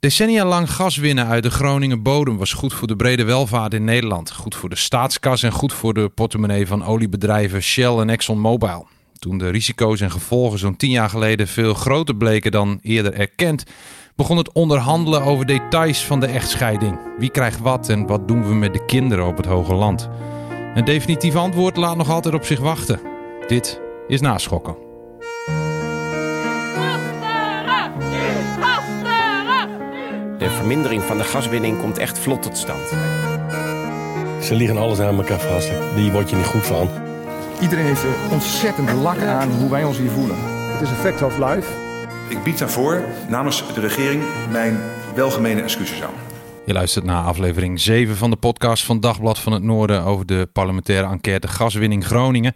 Decennia lang gas winnen uit de Groningen bodem was goed voor de brede welvaart in Nederland. Goed voor de staatskas en goed voor de portemonnee van oliebedrijven Shell en ExxonMobil. Toen de risico's en gevolgen zo'n tien jaar geleden veel groter bleken dan eerder erkend, begon het onderhandelen over details van de echtscheiding. Wie krijgt wat en wat doen we met de kinderen op het hoge land? Een definitief antwoord laat nog altijd op zich wachten. Dit is naschokken. De vermindering van de gaswinning komt echt vlot tot stand. Ze liggen alles aan elkaar vast. Die word je niet goed van. Iedereen heeft er ontzettend lak aan hoe wij ons hier voelen. Het is een fact of life. Ik bied daarvoor namens de regering mijn welgemene excuses aan. Je luistert naar aflevering 7 van de podcast van Dagblad van het Noorden over de parlementaire enquête gaswinning Groningen.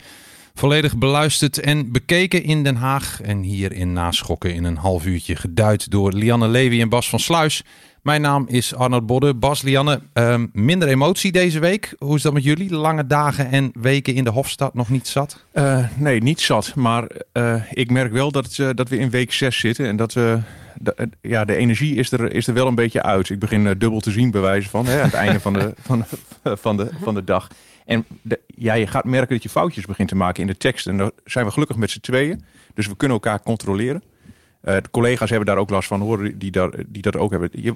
Volledig beluisterd en bekeken in Den Haag en hier in Naschokken in een half uurtje geduid door Lianne Levy en Bas van Sluis. Mijn naam is Arnold Bodde. Bas, Lianne, ehm, minder emotie deze week. Hoe is dat met jullie? Lange dagen en weken in de Hofstad nog niet zat? Uh, nee, niet zat. Maar uh, ik merk wel dat, uh, dat we in week 6 zitten en dat we... De, ja, de energie is er, is er wel een beetje uit. Ik begin dubbel te zien, bij wijze van, hè, aan het einde van de, van, van, de, van de dag. En ja, je gaat merken dat je foutjes begint te maken in de tekst. En daar zijn we gelukkig met z'n tweeën. Dus we kunnen elkaar controleren. Uh, de collega's hebben daar ook last van, horen die, die dat ook hebben. Je,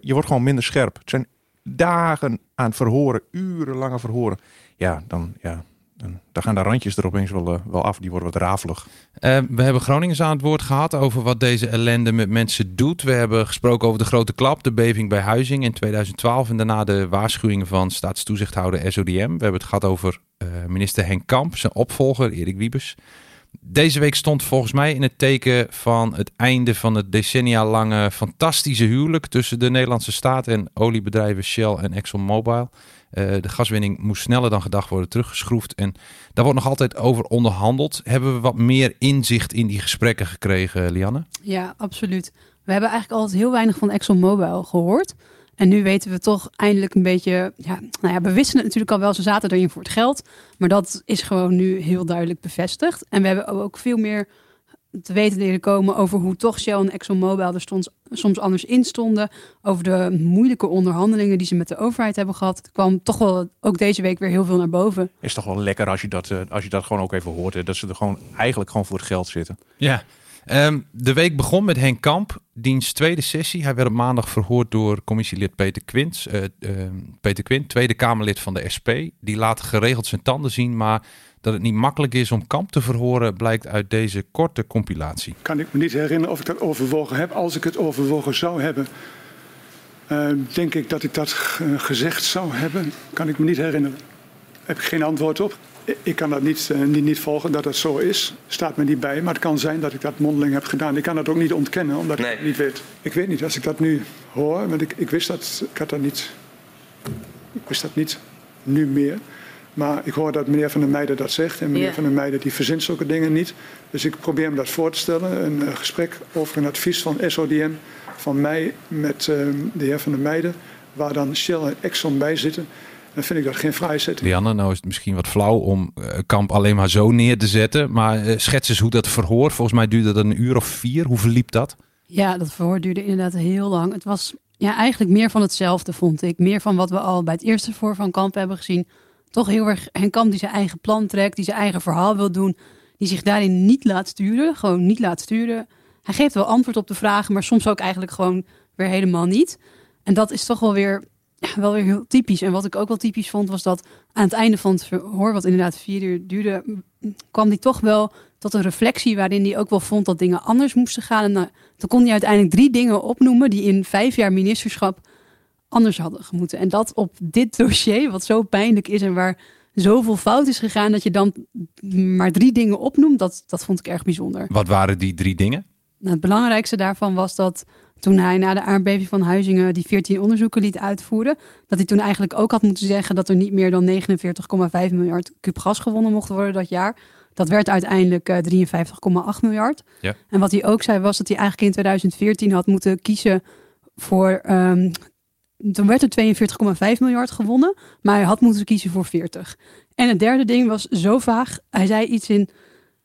je wordt gewoon minder scherp. Het zijn dagen aan verhoren, urenlange verhoren. Ja, dan, ja, dan, dan gaan de randjes er opeens wel, uh, wel af. Die worden wat rafelig. Uh, we hebben Groningers aan het woord gehad over wat deze ellende met mensen doet. We hebben gesproken over de grote klap, de beving bij Huizing in 2012. En daarna de waarschuwingen van staatstoezichthouder SODM. We hebben het gehad over uh, minister Henk Kamp, zijn opvolger Erik Wiebes. Deze week stond volgens mij in het teken van het einde van het decennia lange fantastische huwelijk tussen de Nederlandse staat en oliebedrijven Shell en ExxonMobil. Uh, de gaswinning moest sneller dan gedacht worden teruggeschroefd. En daar wordt nog altijd over onderhandeld. Hebben we wat meer inzicht in die gesprekken gekregen, Lianne? Ja, absoluut. We hebben eigenlijk altijd heel weinig van ExxonMobil gehoord. En nu weten we toch eindelijk een beetje. Ja, nou ja, we wisten het natuurlijk al wel, ze zaten erin voor het geld. Maar dat is gewoon nu heel duidelijk bevestigd. En we hebben ook veel meer te weten leren komen over hoe toch Shell en ExxonMobil er stond, soms anders in stonden. Over de moeilijke onderhandelingen die ze met de overheid hebben gehad. Het kwam toch wel ook deze week weer heel veel naar boven. Is toch wel lekker als je dat, als je dat gewoon ook even hoort. Hè? Dat ze er gewoon eigenlijk gewoon voor het geld zitten. Ja. Um, de week begon met Henk Kamp, diens tweede sessie. Hij werd op maandag verhoord door commissielid Peter Quint. Uh, uh, Peter Quint, Tweede Kamerlid van de SP. Die laat geregeld zijn tanden zien, maar dat het niet makkelijk is om Kamp te verhoren blijkt uit deze korte compilatie. Kan ik me niet herinneren of ik dat overwogen heb. Als ik het overwogen zou hebben, uh, denk ik dat ik dat gezegd zou hebben. Kan ik me niet herinneren. Heb ik geen antwoord op. Ik kan dat niet, uh, niet, niet, volgen dat dat zo is. Staat me niet bij. Maar het kan zijn dat ik dat mondeling heb gedaan. Ik kan dat ook niet ontkennen, omdat nee. ik het niet weet. Ik weet niet, als ik dat nu hoor, want ik, ik wist dat, ik had dat niet. Ik wist dat niet nu meer. Maar ik hoor dat meneer Van der Meijden dat zegt. En meneer yeah. Van der Meijden die verzint zulke dingen niet. Dus ik probeer me dat voor te stellen. Een uh, gesprek over een advies van SODM van mij met uh, de heer Van der Meijden. Waar dan Shell en Exxon bij zitten. Dan vind ik dat geen fraaie setting. Lianne, nou is het misschien wat flauw om uh, Kamp alleen maar zo neer te zetten. Maar uh, schets eens hoe dat verhoor. Volgens mij duurde dat een uur of vier. Hoe verliep dat? Ja, dat verhoor duurde inderdaad heel lang. Het was ja, eigenlijk meer van hetzelfde, vond ik. Meer van wat we al bij het eerste voor van Kamp hebben gezien. Toch heel erg Henk Kamp die zijn eigen plan trekt, die zijn eigen verhaal wil doen. Die zich daarin niet laat sturen, gewoon niet laat sturen. Hij geeft wel antwoord op de vragen, maar soms ook eigenlijk gewoon weer helemaal niet. En dat is toch wel weer ja, wel weer heel typisch. En wat ik ook wel typisch vond, was dat aan het einde van het verhoor, wat inderdaad vier uur duurde, kwam hij toch wel tot een reflectie waarin hij ook wel vond dat dingen anders moesten gaan. En nou, toen kon hij uiteindelijk drie dingen opnoemen die in vijf jaar ministerschap anders hadden gemoeten. En dat op dit dossier, wat zo pijnlijk is en waar zoveel fout is gegaan, dat je dan maar drie dingen opnoemt, dat, dat vond ik erg bijzonder. Wat waren die drie dingen? Nou, het belangrijkste daarvan was dat toen hij na de aardbeving van Huizingen die 14 onderzoeken liet uitvoeren, dat hij toen eigenlijk ook had moeten zeggen dat er niet meer dan 49,5 miljard kub gas gewonnen mocht worden dat jaar. Dat werd uiteindelijk uh, 53,8 miljard. Ja. En wat hij ook zei was dat hij eigenlijk in 2014 had moeten kiezen voor. Um, toen werd er 42,5 miljard gewonnen, maar hij had moeten kiezen voor 40. En het derde ding was zo vaag. Hij zei iets in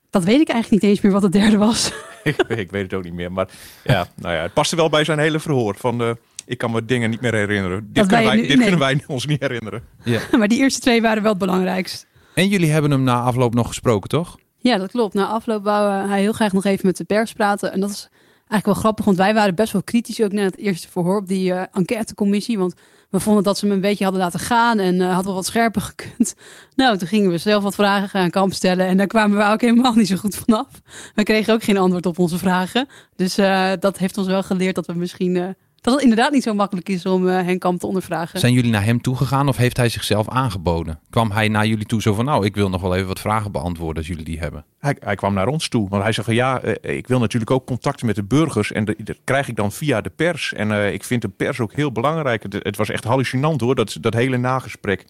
Dat weet ik eigenlijk niet eens meer wat het derde was. ik, ik weet het ook niet meer. Maar ja, nou ja, het paste wel bij zijn hele verhoor. Van, eh, ik kan me dingen niet meer herinneren. Dit, Dat kunnen wij dit nee. kunnen wij ons niet herinneren. maar die eerste twee waren wel het belangrijkst. En jullie hebben hem na afloop nog gesproken, toch? Ja, dat klopt. Na afloop wou hij heel graag nog even met de pers praten. En dat is eigenlijk wel grappig, want wij waren best wel kritisch ook na het eerste verhoor op die eh, enquêtecommissie. Want we vonden dat ze hem een beetje hadden laten gaan en eh had wel wat scherper gekund. Nou, toen gingen we zelf wat vragen aan kamp stellen en daar kwamen we ook helemaal niet zo goed vanaf. We kregen ook geen antwoord op onze vragen. Dus eh, dat heeft ons wel geleerd dat we misschien... eh, dat het inderdaad niet zo makkelijk is om eh Henk Kamp te ondervragen. Zijn jullie naar hem toegegaan of heeft hij zichzelf aangeboden? Kwam hij naar jullie toe zo van, nou, ik wil nog wel even wat vragen beantwoorden als jullie die hebben? Hij, hij kwam naar ons toe. Want hij zei van ja, eh, ik wil natuurlijk ook contacten met de burgers. En de- dat krijg ik dan via de pers. En eh, ik vind de pers ook heel belangrijk. Het, het was echt hallucinant hoor, dat, dat hele nagesprek.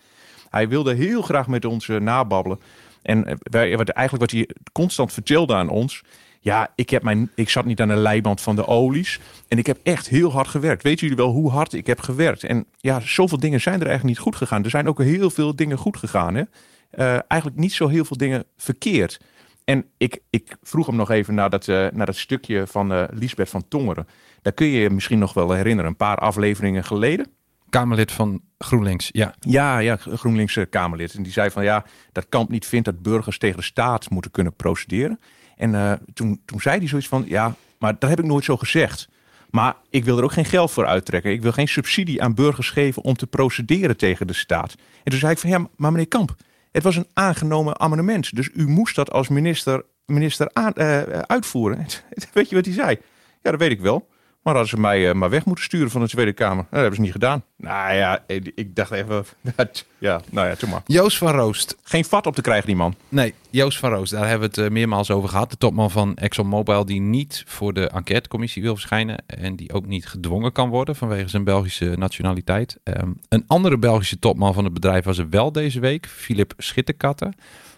Hij wilde heel graag met ons eh, nababbelen. En eh, wij, wat, eigenlijk wat hij constant vertelde aan ons. Ja, ik, heb mijn, ik zat niet aan de leiband van de olies. En ik heb echt heel hard gewerkt. Weten jullie wel hoe hard ik heb gewerkt? En ja, zoveel dingen zijn er eigenlijk niet goed gegaan. Er zijn ook heel veel dingen goed gegaan. Hè? Eh, eigenlijk niet zo heel veel dingen verkeerd. En ik, ik vroeg hem nog even naar dat, eh, naar dat stukje van eh Liesbeth van Tongeren. Daar kun je je misschien nog wel herinneren, een paar afleveringen geleden. Kamerlid van GroenLinks, ja. Ja, ja, GroenLinks Kamerlid. En die zei van ja, dat Kamp niet vindt dat burgers tegen de staat moeten kunnen procederen. En eh, toen, toen zei hij zoiets van ja, maar dat heb ik nooit zo gezegd. Maar ik wil er ook geen geld voor uittrekken. Ik wil geen subsidie aan burgers geven om te procederen tegen de staat. En toen zei ik van ja, maar meneer Kamp, het was een aangenomen amendement. Dus u moest dat als minister, minister eh, uitvoeren. weet je wat hij zei? Ja, dat weet ik wel. Maar hadden ze mij eh, maar weg moeten sturen van de Tweede Kamer. Nou, dat hebben ze niet gedaan. Nou ja, ik, ik dacht even... ja, nou ja, toen maar. Joost van Roost. Geen vat op te krijgen, die man. Nee, Joost van Roost, daar hebben we het eh, meermaals over gehad. De topman van ExxonMobil die niet voor de enquêtecommissie wil verschijnen. En die ook niet gedwongen kan worden vanwege zijn Belgische nationaliteit. Ehm, een andere Belgische topman van het bedrijf was er wel deze week, Philip Schitterkatten.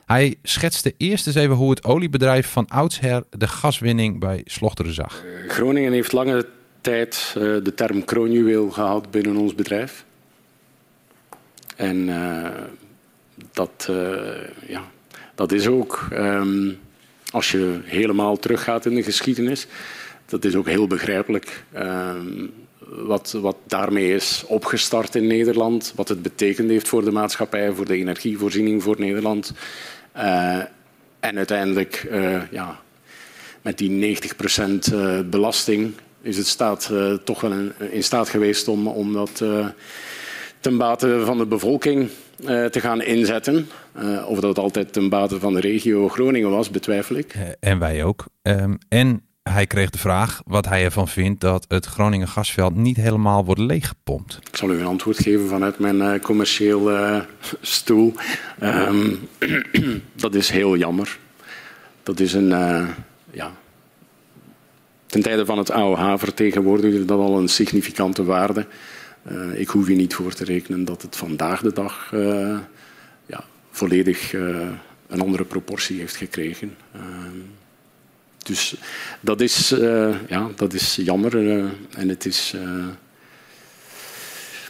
Hij schetste eerst eens even hoe het oliebedrijf van oudsher de gaswinning bij Slochteren zag. Groningen heeft lange tijd eh, de term kroonjuweel gehad binnen ons bedrijf. En eh, dat, eh, ja, dat is ook, ehm, als je helemaal teruggaat in de geschiedenis, dat is ook heel begrijpelijk. Ehm, wat, wat daarmee is opgestart in Nederland, wat het betekend heeft voor de maatschappij, voor de energievoorziening voor Nederland. En uiteindelijk, ja, met die 90% eh, belasting is het staat eh, toch wel in, staat geweest om, om dat eh, ten bate van de bevolking eh, te gaan inzetten. Of dat altijd ten bate van de regio Groningen was, betwijfel ik. En wij ook. Ehm, en hij kreeg de vraag wat hij ervan vindt dat het Groningen gasveld niet helemaal wordt leeggepompt. Ik zal u een antwoord geven vanuit mijn eh, commercieel stoel. Ehm, dat is heel jammer. Dat is een, ja, ten tijde van het AOH vertegenwoordigde dat al een significante waarde. Eh, ik hoef je niet voor te rekenen dat het vandaag de dag eh, ja, volledig eh, een andere proportie heeft gekregen. Dus dat is, ja, dat is jammer en het is.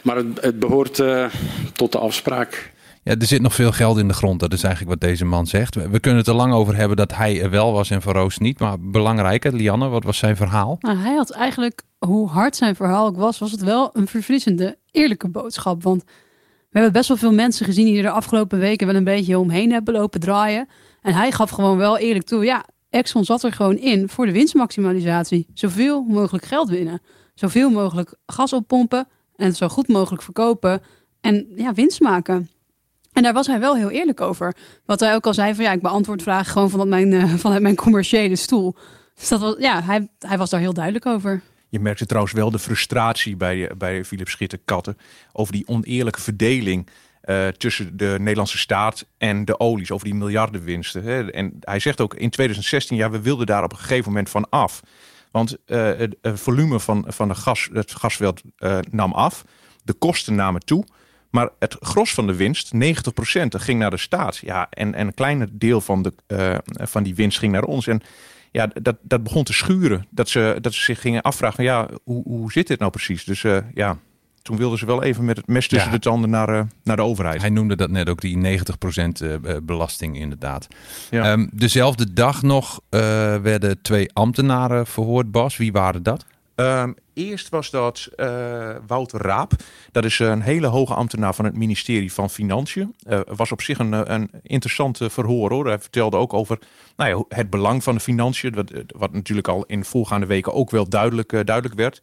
maar het, het behoort eh, tot de afspraak. Ja, er zit nog veel geld in de grond. Dat is eigenlijk wat deze man zegt. We kunnen het er lang over hebben dat hij er wel was en Van niet. Maar belangrijker, Lianne, wat was zijn verhaal? Nou, hij had eigenlijk, hoe hard zijn verhaal ook was, was het wel een verfrissende, eerlijke boodschap. Want we hebben best wel veel mensen gezien die er de afgelopen weken wel een beetje omheen hebben lopen draaien. En hij gaf gewoon wel eerlijk toe, ja, Exxon zat er gewoon in voor de winstmaximalisatie. Zoveel mogelijk geld winnen. Zoveel mogelijk gas oppompen en zo goed mogelijk verkopen en ja, winst maken. En daar was hij wel heel eerlijk over. Wat hij ook al zei van ja, ik beantwoord vragen gewoon vanuit mijn, eh, mijn commerciële stoel. Dus dat was, ja, hij, hij was daar heel duidelijk over. Je merkte trouwens wel de frustratie bij, bij Philip Schitter-Katten over die oneerlijke verdeling eh, tussen de Nederlandse staat en de olies, over die miljardenwinsten. Hè. En hij zegt ook in 2016, ja, we wilden daar op een gegeven moment van af. Want eh, het volume van, van de gas, het gasveld eh, nam af, de kosten namen toe. Maar het gros van de winst, 90%, dat ging naar de staat. Ja, en, en een kleiner deel van, de, eh, van die winst ging naar ons. En ja, dat, dat begon te schuren. Dat ze, dat ze zich gingen afvragen van ja, hoe, hoe zit dit nou precies? Dus eh, ja, toen wilden ze wel even met het mes tussen Ja. de tanden naar, eh, naar de overheid. Hij noemde dat net ook, die 90% eh, eh, belasting inderdaad. Ja. Ehm, dezelfde dag nog werden twee ambtenaren verhoord, Bas. Wie waren dat? Ehm, eerst was dat eh, Wouter Raap. Dat is een hele hoge ambtenaar van het ministerie van Financiën. Eh, was op zich een, eh, een interessante verhoor hoor. Hij vertelde ook over nou ja, het belang van de financiën. Wat, wat natuurlijk al in voorgaande weken ook wel duidelijk, duidelijk werd.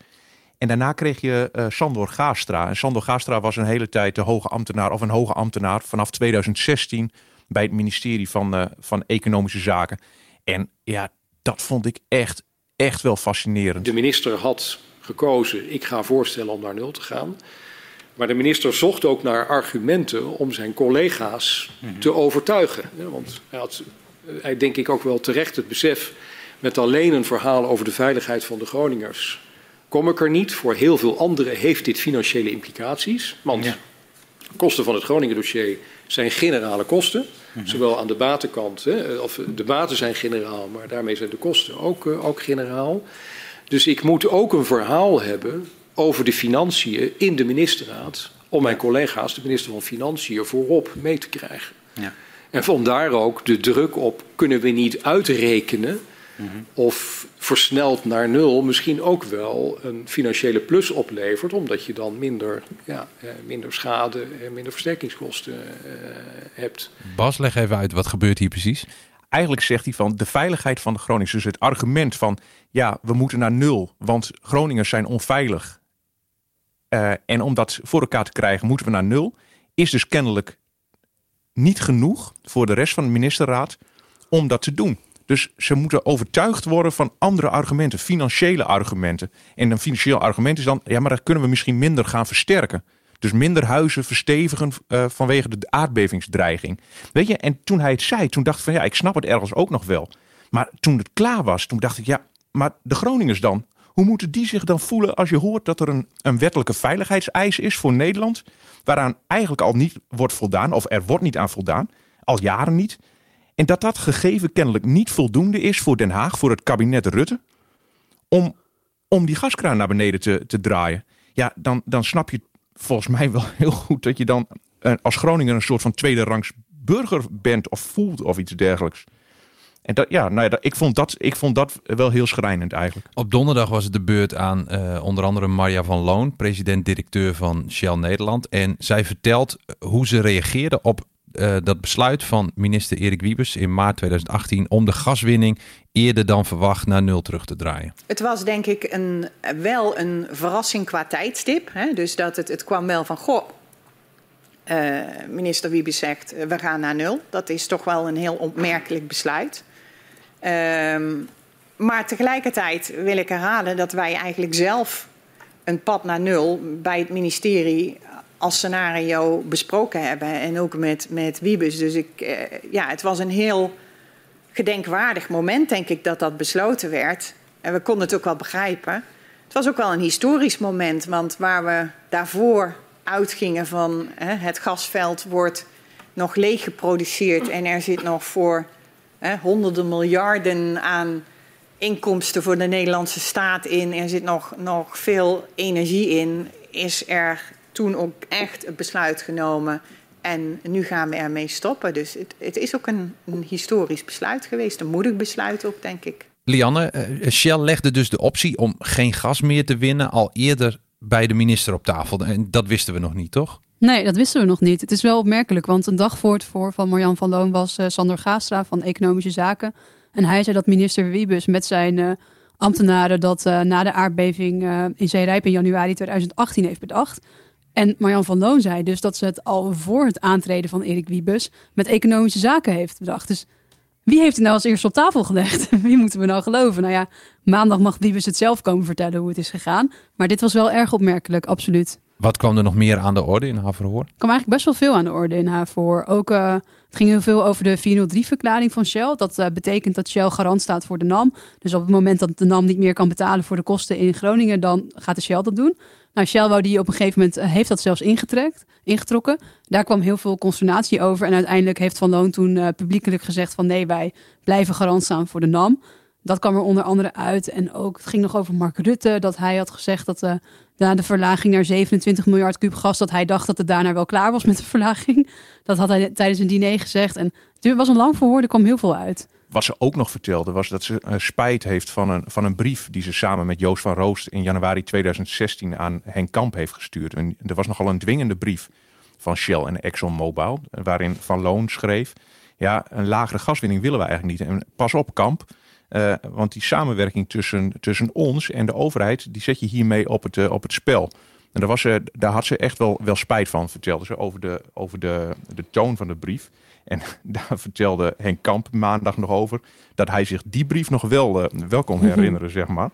En daarna kreeg je Sandor Gaastra. En Sandor Gaastra was een hele tijd de hoge ambtenaar of een hoge ambtenaar vanaf 2016 bij het ministerie van, van Economische Zaken. En ja, dat vond ik echt, echt wel fascinerend. De minister had gekozen, ik ga voorstellen om naar nul te gaan. Maar de minister zocht ook naar argumenten om zijn collega's te overtuigen. Want hij had, eh, hij denk ik ook wel terecht het besef, met alleen een verhaal over de veiligheid van de Groningers, kom ik er niet. Voor heel veel anderen heeft dit financiële implicaties. Want de kosten van het Groningen dossier zijn generale kosten. Zowel aan de batenkant, hè, of de baten zijn generaal, maar daarmee zijn de kosten ook, eh, ook generaal. Dus ik moet ook een verhaal hebben over de financiën in de ministerraad. Om mijn collega's, de minister van Financiën, voorop mee te krijgen. Ja. En vandaar ook de druk op: kunnen we niet uitrekenen of versneld naar nul misschien ook wel een financiële plus oplevert, omdat je dan minder, ja, eh, minder schade en minder versterkingskosten eh, hebt. Bas, leg even uit, wat gebeurt hier precies? Eigenlijk zegt hij van de veiligheid van de Groningers. Dus het argument van ja, we moeten naar nul, want Groningers zijn onveilig. Eh, en om dat voor elkaar te krijgen, moeten we naar nul. Is dus kennelijk niet genoeg voor de rest van de ministerraad om dat te doen. Dus ze moeten overtuigd worden van andere argumenten, financiële argumenten. En een financieel argument is dan, ja, maar dat kunnen we misschien minder gaan versterken. Dus minder huizen verstevigen eh, vanwege de aardbevingsdreiging. Weet je, en toen hij het zei, toen dacht ik van ja, ik snap het ergens ook nog wel. Maar toen het klaar was, toen dacht ik ja, maar de Groningers dan? Hoe moeten die zich dan voelen als je hoort dat er een, een wettelijke veiligheidseis is voor Nederland, waaraan eigenlijk al niet wordt voldaan, of er wordt niet aan voldaan, al jaren niet. En dat dat gegeven kennelijk niet voldoende is voor Den Haag, voor het kabinet Rutte, om, om die gaskraan naar beneden te, te draaien. Ja, dan, dan snap je volgens mij wel heel goed dat je dan als Groninger een soort van tweede rangs burger bent of voelt of iets dergelijks. En dat, ja, nou ik, vond dat, ik vond dat wel heel schrijnend eigenlijk. Op donderdag was het de beurt aan eh, onder andere Marja van Loon, president-directeur van Shell Nederland. En zij vertelt hoe ze reageerde op eh, dat besluit van minister Erik Wiebes in maart 2018 om de gaswinning eerder dan verwacht naar nul terug te draaien. Het was denk ik een, wel een verrassing qua tijdstip. Hè? Dus dat het, het kwam wel van, goh, eh, minister Wiebes zegt, eh, we gaan naar nul. Dat is toch wel een heel opmerkelijk besluit. Ehm, maar tegelijkertijd wil ik herhalen dat wij eigenlijk zelf een pad naar nul bij het ministerie als scenario besproken hebben. En ook met, met Wiebes. Dus ik, eh, ja, het was een heel gedenkwaardig moment, denk ik, dat dat besloten werd. En we konden het ook wel begrijpen. Het was ook wel een historisch moment, want waar we daarvoor uitgingen van het gasveld wordt nog leeg geproduceerd en er zit nog voor honderden miljarden aan inkomsten voor de Nederlandse staat in, er zit nog, nog veel energie in, is er toen ook echt een besluit genomen. En nu gaan we ermee stoppen. Dus het, het is ook een, een historisch besluit geweest. Een moedig besluit ook, denk ik. Lianne, eh, Shell legde dus de optie om geen gas meer te winnen al eerder bij de minister op tafel. En dat wisten we nog niet, toch? Nee, dat wisten we nog niet. Het is wel opmerkelijk, want een dag voor het voor van Marjan van Loon was eh, Sander Gaastra van Economische Zaken. En hij zei dat minister Wiebes met zijn eh, ambtenaren dat eh, na de aardbeving eh, in Zeerijp in januari 2018 heeft bedacht. En Marjan van Loon zei dus dat ze het al voor het aantreden van Erik Wiebes met Economische Zaken heeft bedacht. Dus wie heeft het nou als eerste op tafel gelegd? Wie moeten we nou geloven? Nou ja, maandag mag Wiebes het zelf komen vertellen hoe het is gegaan. Maar dit was wel erg opmerkelijk, absoluut. Wat kwam er nog meer aan de orde in haar verhoor? Er kwam eigenlijk best wel veel aan de orde in haar voor. Ook, eh, het ging heel veel over de 403-verklaring van Shell. Dat eh, betekent dat Shell garant staat voor de NAM. Dus op het moment dat de NAM niet meer kan betalen voor de kosten in Groningen, dan gaat de Shell dat doen. Nou, Shell wou die op een gegeven moment, eh, heeft dat zelfs ingetrekt, ingetrokken. Daar kwam heel veel consternatie over. En uiteindelijk heeft Van Loon toen eh, publiekelijk gezegd van nee, wij blijven garant staan voor de NAM. Dat kwam er onder andere uit. En ook, het ging nog over Mark Rutte, dat hij had gezegd dat uh, na de verlaging naar 27 miljard kuub gas, dat hij dacht dat het daarna wel klaar was met de verlaging. Dat had hij tijdens een diner gezegd. En het was een lang verhoor, er kwam heel veel uit. Wat ze ook nog vertelde was dat ze uh, spijt heeft van een, van een brief die ze samen met Joost van Roost in januari 2016 aan Henk Kamp heeft gestuurd. En er was nogal een dwingende brief van Shell en ExxonMobil, waarin Van Loon schreef: Ja, een lagere gaswinning willen we eigenlijk niet. En pas op, Kamp. Uh, want die samenwerking tussen, tussen ons en de overheid, die zet je hiermee op het, op het spel. En daar, was ze, daar had ze echt wel, wel spijt van, vertelde ze, over, de, over de, de toon van de brief. En daar vertelde Henk Kamp maandag nog over dat hij zich die brief nog wel, uh, wel kon herinneren, zeg maar.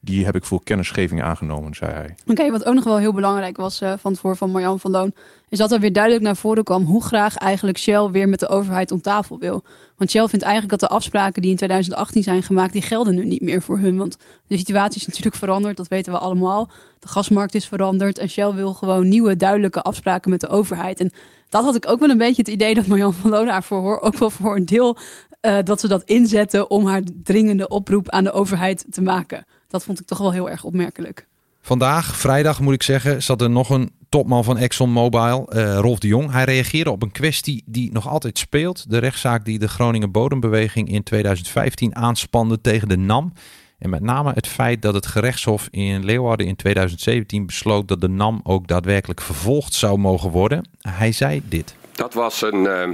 die heb ik voor kennisgeving aangenomen, zei hij. Oké, wat ook nog wel heel belangrijk was uh, van het voor van Marjan van Loon, is dat er weer duidelijk naar voren kwam hoe graag eigenlijk Shell weer met de overheid om tafel wil. Want Shell vindt eigenlijk dat de afspraken die in 2018 zijn gemaakt, die gelden nu niet meer voor hun. Want de situatie is natuurlijk veranderd, dat weten we allemaal. De gasmarkt is veranderd en Shell wil gewoon nieuwe, duidelijke afspraken met de overheid. En dat had ik ook wel een beetje het idee dat Marjan van daarvoor hoor, ook wel voor een deel uh, dat ze dat inzetten om haar dringende oproep aan de overheid te maken. Dat vond ik toch wel heel erg opmerkelijk. Vandaag, vrijdag moet ik zeggen, zat er nog een topman van ExxonMobil, uh, Rolf de Jong. Hij reageerde op een kwestie die nog altijd speelt. De rechtszaak die de Groningen Bodembeweging in 2015 aanspande tegen de NAM. En met name het feit dat het gerechtshof in Leeuwarden in 2017 besloot dat de NAM ook daadwerkelijk vervolgd zou mogen worden. Hij zei dit. Dat was een, uh,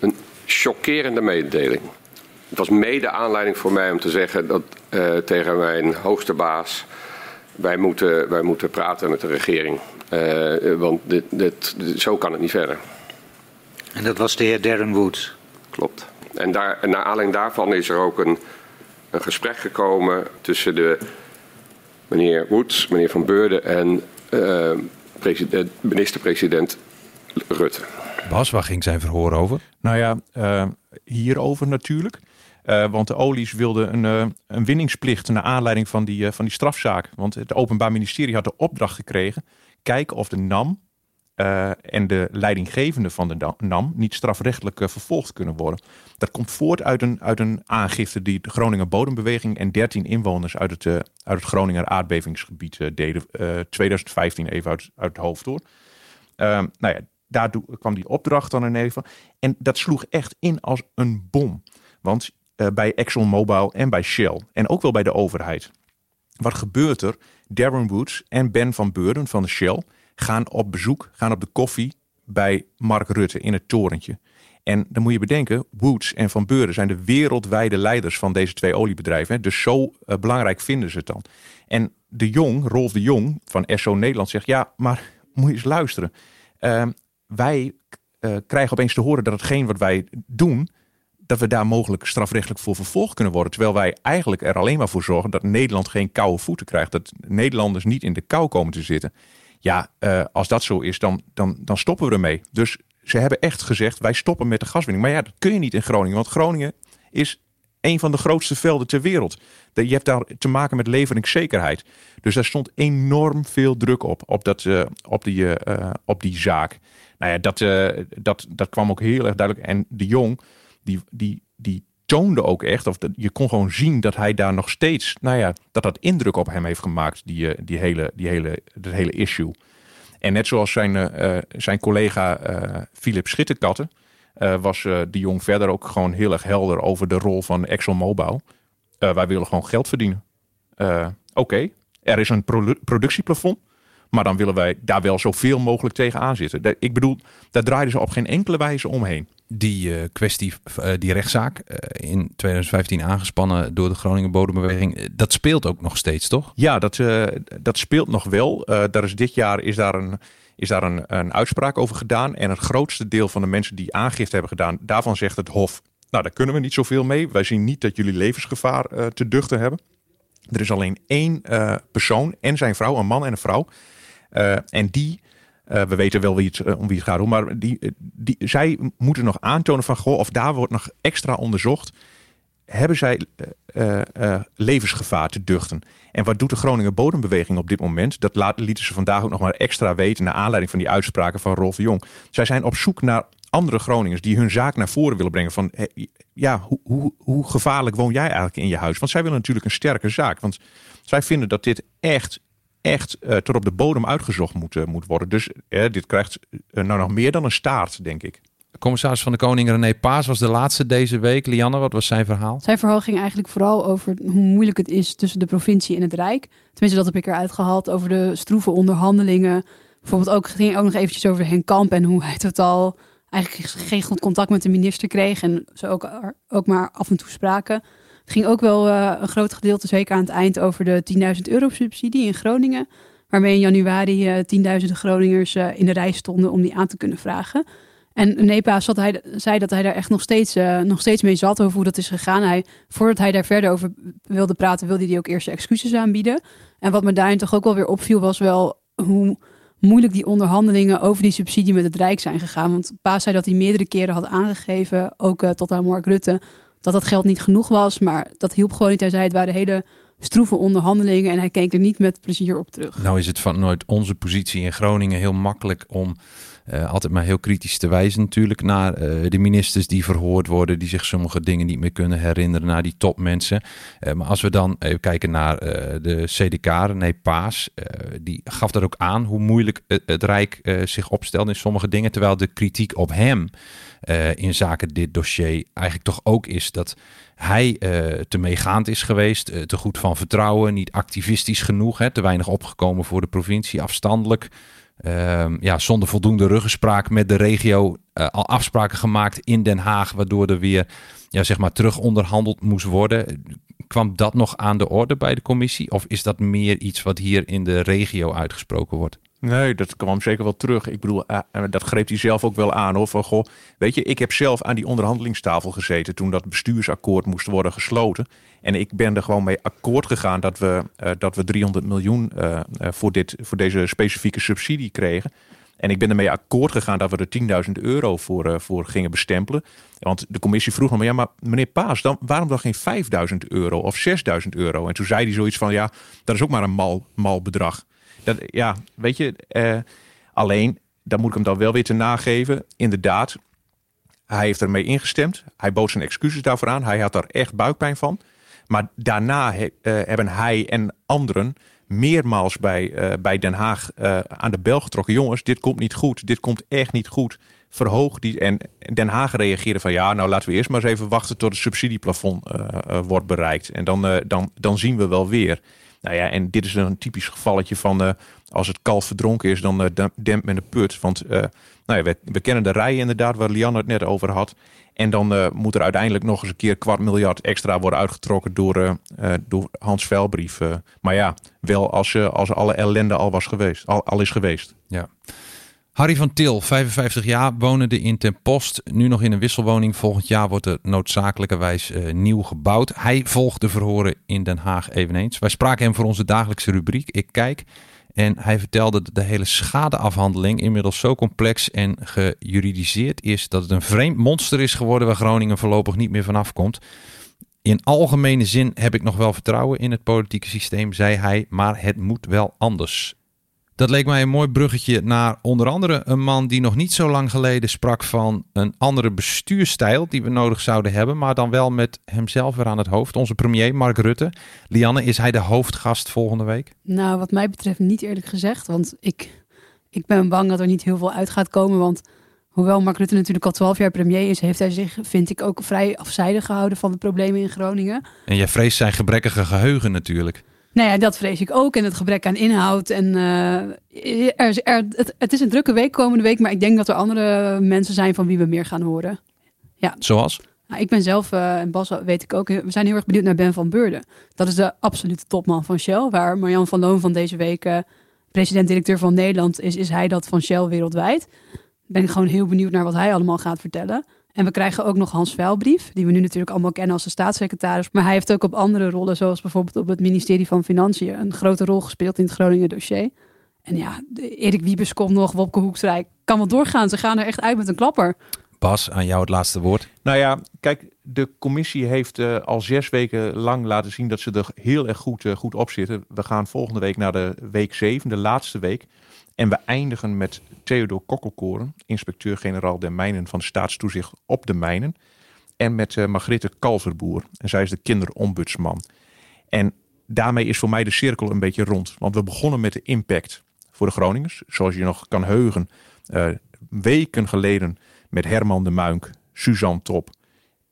een chockerende mededeling. Het was mede aanleiding voor mij om te zeggen dat uh, tegen mijn hoogste baas wij moeten, wij moeten praten met de regering. Uh, want dit, dit, dit, zo kan het niet verder. En dat was de heer Darren Woods? Klopt. En, daar, en naar aanleiding daarvan is er ook een, een gesprek gekomen tussen de meneer Woods, meneer Van Beurden en uh, minister-president Rutte. Bas, waar ging zijn verhoor over? Nou ja, uh, hierover natuurlijk. Uh, want de olies wilden een, uh, een winningsplicht naar aanleiding van die, uh, van die strafzaak. Want het Openbaar Ministerie had de opdracht gekregen. Kijken of de NAM en de leidinggevende van de NAM niet strafrechtelijk vervolgd kunnen worden. Dat komt voort uit een, uit een aangifte die de Groninger Bodembeweging en 13 inwoners uit het, uit het Groninger aardbevingsgebied deden. 2015 even uit, uit het hoofd door. nou ja, daar kwam die opdracht dan in even. En dat sloeg echt in als een bom. Want bij ExxonMobil en bij Shell. En ook wel bij de overheid. Wat gebeurt er? Darren Woods en Ben van Beurden van de Shell gaan op bezoek, gaan op de koffie bij Mark Rutte in het torentje. En dan moet je bedenken, Woods en Van Beurden zijn de wereldwijde leiders van deze twee oliebedrijven. Dus zo uh, belangrijk vinden ze het dan. En de Jong, Rolf de Jong van SO Nederland zegt, ja, maar moet je eens luisteren. Uh, wij uh, krijgen opeens te horen dat hetgeen wat wij doen, dat we daar mogelijk strafrechtelijk voor vervolgd kunnen worden. Terwijl wij eigenlijk er alleen maar voor zorgen dat Nederland geen koude voeten krijgt. Dat Nederlanders niet in de kou komen te zitten. Ja, uh, als dat zo is, dan, dan, dan stoppen we ermee. Dus ze hebben echt gezegd, wij stoppen met de gaswinning. Maar ja, dat kun je niet in Groningen. Want Groningen is een van de grootste velden ter wereld. Je hebt daar te maken met leveringszekerheid. Dus daar stond enorm veel druk op, op, dat, uh, op, die, uh, op die zaak. Nou ja, dat, dat, dat kwam ook heel erg duidelijk. En de Jong, die, die, die toonde ook echt, of je kon gewoon zien dat hij daar nog steeds, nou ja, dat dat indruk op hem heeft gemaakt, die, die hele, die hele, dat hele issue. En net zoals zijn, uh, zijn collega uh, Philip Schitterkatten, was de Jong verder ook gewoon heel erg helder over de rol van ExxonMobil. wij willen gewoon geld verdienen. Oké, er is een produ productieplafond. Maar dan willen wij daar wel zoveel mogelijk tegenaan zitten. Ik bedoel, daar draaiden ze op geen enkele wijze omheen. Die uh, kwestie, uh, die rechtszaak, uh, in 2015 aangespannen door de Groningen Bodembeweging, dat speelt ook nog steeds, toch? Ja, dat, dat speelt nog wel. daar is dit jaar is daar, een, is daar een, een uitspraak over gedaan. En het grootste deel van de mensen die aangifte hebben gedaan, daarvan zegt het Hof, nou daar kunnen we niet zoveel mee. Wij zien niet dat jullie levensgevaar te duchten hebben. Er is alleen één persoon en zijn vrouw, een man en een vrouw, en die, uh, we weten wel uh, om wie het gaat, maar die, die, zij moeten nog aantonen van, goh, of daar wordt nog extra onderzocht. Hebben zij levensgevaar te duchten? En wat doet de Groningen Bodembeweging op dit moment? Dat laat, lieten ze vandaag ook nog maar extra weten naar aanleiding van die uitspraken van Rolf Jong. Zij zijn op zoek naar andere Groningers die hun zaak naar voren willen brengen. Van ja, hoe, hoe, hoe gevaarlijk woon jij eigenlijk in je huis? Want zij willen natuurlijk een sterke zaak. Want zij vinden dat dit echt, echt eh, tot op de bodem uitgezocht moet, eh, moet worden. Dus eh, dit krijgt nou nog meer dan een staart, denk ik. Commissaris van de Koning René Paas was de laatste deze week. Lianne, wat was zijn verhaal? Zijn verhaal ging eigenlijk vooral over hoe moeilijk het is tussen de provincie en het Rijk. Tenminste, dat heb ik eruit gehaald over de stroeve onderhandelingen. Bijvoorbeeld ook, ging ook nog eventjes over Henk Kamp en hoe hij totaal eigenlijk geen goed contact met de minister kreeg. En ze ook, ook maar af en toe spraken. Het ging ook wel eh, een groot gedeelte, zeker aan het eind, over de 10.000 euro subsidie in Groningen. Waarmee in januari eh, tienduizenden Groningers eh, in de rij stonden om die aan te kunnen vragen. En Nepa zat hij, zei dat hij daar echt nog steeds, eh, nog steeds mee zat over hoe dat is gegaan. Hij, voordat hij daar verder over wilde praten, wilde hij ook eerst excuses aanbieden. En wat me daarin toch ook wel weer opviel, was wel hoe moeilijk die onderhandelingen over die subsidie met het Rijk zijn gegaan. Want Paas zei dat hij meerdere keren had aangegeven, ook eh, tot aan Mark Rutte, dat dat geld niet genoeg was. Maar dat hielp gewoon niet. Hij zei het waren hele stroeve onderhandelingen en hij keek er niet met plezier op terug. Nou is het vanuit onze positie in Groningen heel makkelijk om uh, altijd maar heel kritisch te wijzen natuurlijk naar uh, de ministers die verhoord worden, die zich sommige dingen niet meer kunnen herinneren, naar die topmensen. Uh, maar als we dan even kijken naar de CDK, René Paas, die gaf dat ook aan hoe moeilijk het, Rijk zich opstelt in sommige dingen, terwijl de kritiek op hem in zaken dit dossier eigenlijk toch ook is dat hij te meegaand is geweest, te goed van vertrouwen, niet activistisch genoeg, hè, te weinig opgekomen voor de provincie, afstandelijk. Um, ja, zonder voldoende ruggespraak met de regio uh, al afspraken gemaakt in Den Haag, waardoor er weer ja, zeg maar terug onderhandeld moest worden. Kwam dat nog aan de orde bij de commissie? Of is dat meer iets wat hier in de regio uitgesproken wordt? Nee, dat kwam zeker wel terug. Ik bedoel, uh, dat greep hij zelf ook wel aan. Hoor. Van, goh, weet je, ik heb zelf aan die onderhandelingstafel gezeten toen dat bestuursakkoord moest worden gesloten. En ik ben er gewoon mee akkoord gegaan dat we, uh, dat we 300 miljoen voor, dit, voor deze specifieke subsidie kregen. En ik ben ermee akkoord gegaan dat we er 10.000 euro voor, voor gingen bestempelen. Want de commissie vroeg me, ja, maar meneer Paas, dan, waarom dan geen 5.000 euro of 6.000 euro? En toen zei hij zoiets van, ja, dat is ook maar een mal, mal bedrag. Dat, ja, weet je, uh, alleen, dan moet ik hem dan wel weer te nageven. Inderdaad, hij heeft ermee ingestemd. Hij bood zijn excuses daarvoor aan. Hij had daar echt buikpijn van. Maar daarna he, uh, hebben hij en anderen meermaals bij, uh, bij Den Haag aan de bel getrokken. Jongens, dit komt niet goed. Dit komt echt niet goed. Verhoog die. En Den Haag reageerde van ja, nou laten we eerst maar eens even wachten tot het subsidieplafond wordt bereikt. En dan, dan, dan zien we wel weer. Nou ja, en dit is een typisch gevalletje van als het kalf verdronken is, dan dempt men de put. Want nou ja, we, kennen de rijen inderdaad, waar Lianne het net over had. En dan uh, moet er uiteindelijk nog eens een keer kwart miljard extra worden uitgetrokken door, uh, uh, door Hans Velbrief. maar ja, wel als, als alle ellende al, was geweest, al, al is geweest. Ja. Harry van Til, 55 jaar, wonende in Ten Post. Nu nog in een wisselwoning. Volgend jaar wordt er noodzakelijkerwijs nieuw gebouwd. Hij volgt de verhoren in Den Haag eveneens. Wij spraken hem voor onze dagelijkse rubriek Ik Kijk. En hij vertelde dat de hele schadeafhandeling inmiddels zo complex en gejuridiseerd is dat het een vreemd monster is geworden waar Groningen voorlopig niet meer vanaf komt. In algemene zin heb ik nog wel vertrouwen in het politieke systeem, zei hij, maar het moet wel anders. Dat leek mij een mooi bruggetje naar onder andere een man die nog niet zo lang geleden sprak van een andere bestuurstijl die we nodig zouden hebben, maar dan wel met hemzelf weer aan het hoofd. Onze premier Mark Rutte. Lianne, is hij de hoofdgast volgende week? Nou, wat mij betreft niet eerlijk gezegd, want ik, ik ben bang dat er niet heel veel uit gaat komen, want hoewel Mark Rutte natuurlijk al twaalf jaar premier is, heeft hij zich, vind ik, ook vrij afzijdig gehouden van de problemen in Groningen. En jij vreest zijn gebrekkige geheugen natuurlijk. Nou ja, dat vrees ik ook. En het gebrek aan inhoud. En uh, er, er, het, het, is een drukke week komende week, maar ik denk dat er andere mensen zijn van wie we meer gaan horen. Ja. Zoals? Nou, ik ben zelf, uh, en Bas weet ik ook, we zijn heel erg benieuwd naar Ben van Beurden. Dat is de absolute topman van Shell, waar Marjan van Loon van deze week uh, president-directeur van Nederland is, is hij dat van Shell wereldwijd. Ben ik gewoon heel benieuwd naar wat hij allemaal gaat vertellen. En we krijgen ook nog Hans Vuilbrief, die we nu natuurlijk allemaal kennen als de staatssecretaris. Maar hij heeft ook op andere rollen, zoals bijvoorbeeld op het ministerie van Financiën, een grote rol gespeeld in het Groningen dossier. En ja, Erik Wiebes komt nog, Wopke Hoekstra kan wel doorgaan. Ze gaan er echt uit met een klapper. Bas, aan jou het laatste woord. Nou ja, kijk, de commissie heeft uh, al zes weken lang laten zien dat ze er heel erg goed, uh, goed op zitten. We gaan volgende week naar de week 7, de laatste week. En we eindigen met Theodor Kokkelkoren, inspecteur-generaal der mijnen van staatstoezicht op de mijnen. En met uh, Margritte Kalverboer. En zij is de kinderombudsman. En daarmee is voor mij de cirkel een beetje rond. Want we begonnen met de impact voor de Groningers. Zoals je nog kan heugen, weken geleden met Herman de Muink, Suzanne Top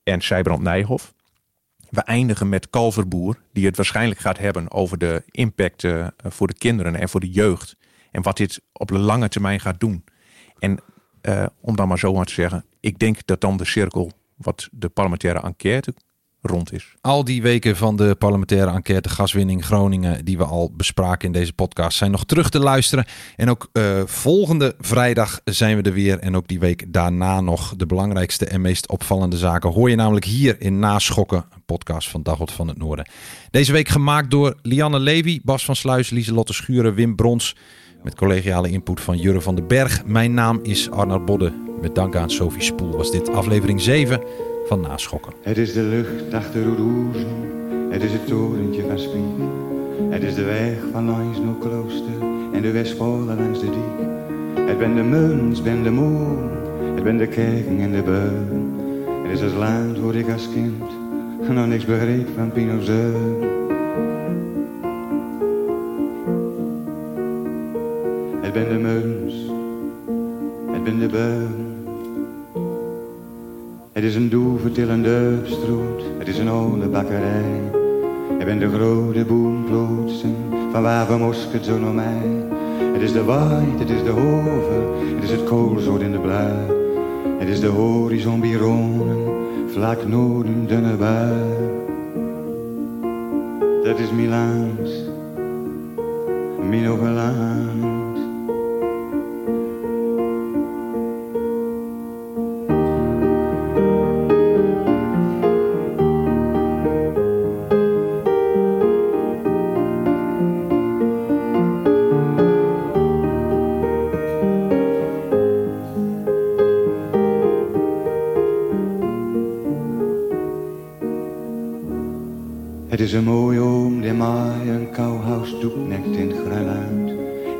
en Sijbrand Nijhoff. We eindigen met Kalverboer, die het waarschijnlijk gaat hebben over de impact uh, voor de kinderen en voor de jeugd. En wat dit op de lange termijn gaat doen. En uh, om dan maar zo maar te zeggen, ik denk dat dan de cirkel wat de parlementaire enquête rond is. Al die weken van de parlementaire enquête gaswinning Groningen die we al bespraken in deze podcast zijn nog terug te luisteren. En ook uh, volgende vrijdag zijn we er weer. En ook die week daarna nog de belangrijkste en meest opvallende zaken hoor je namelijk hier in Naschokken, een podcast van Dagot van het Noorden. Deze week gemaakt door Lianne Levy, Bas van Sluis, Lieselotte Schuren, Wim Brons. Met collegiale input van Jurre van den Berg. Mijn naam is Arnold Bodde. Met dank aan Sophie Spoel was dit aflevering 7 van Naschokken. Het is de lucht achter Roeroezen, het is het torentje van Spiek. Het is de weg van langs naar klooster en de Westpolen langs de diek. Het ben de muns, ben de moon, het ben de kerken en de beun. Het is het land waar ik als kind nog niks begreep van Pinozeun. Het ben de muns, het ben de beun. Het is een doevertillende stroot, het is een oude bakkerij. Ik ben de grote boomplotsen van waar we mosket zo naar mij. Het is de waait, het is de hoven, het is het koolzoot in de blauw. Het is de horizon bironen, vlak noorden dunne bui. Dat is Milaans, Minogelaan. Een mooie oom die mij een kouhuis doeknekt in het Grunland.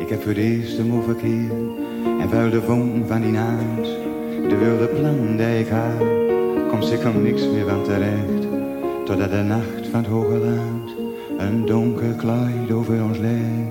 Ik heb voor eerst hem overkeren en vuil de vonk van die naad. De wilde plan die ik had, komt zeker niks meer van terecht. Totdat de nacht van het hoge land een donker kleid over ons legt.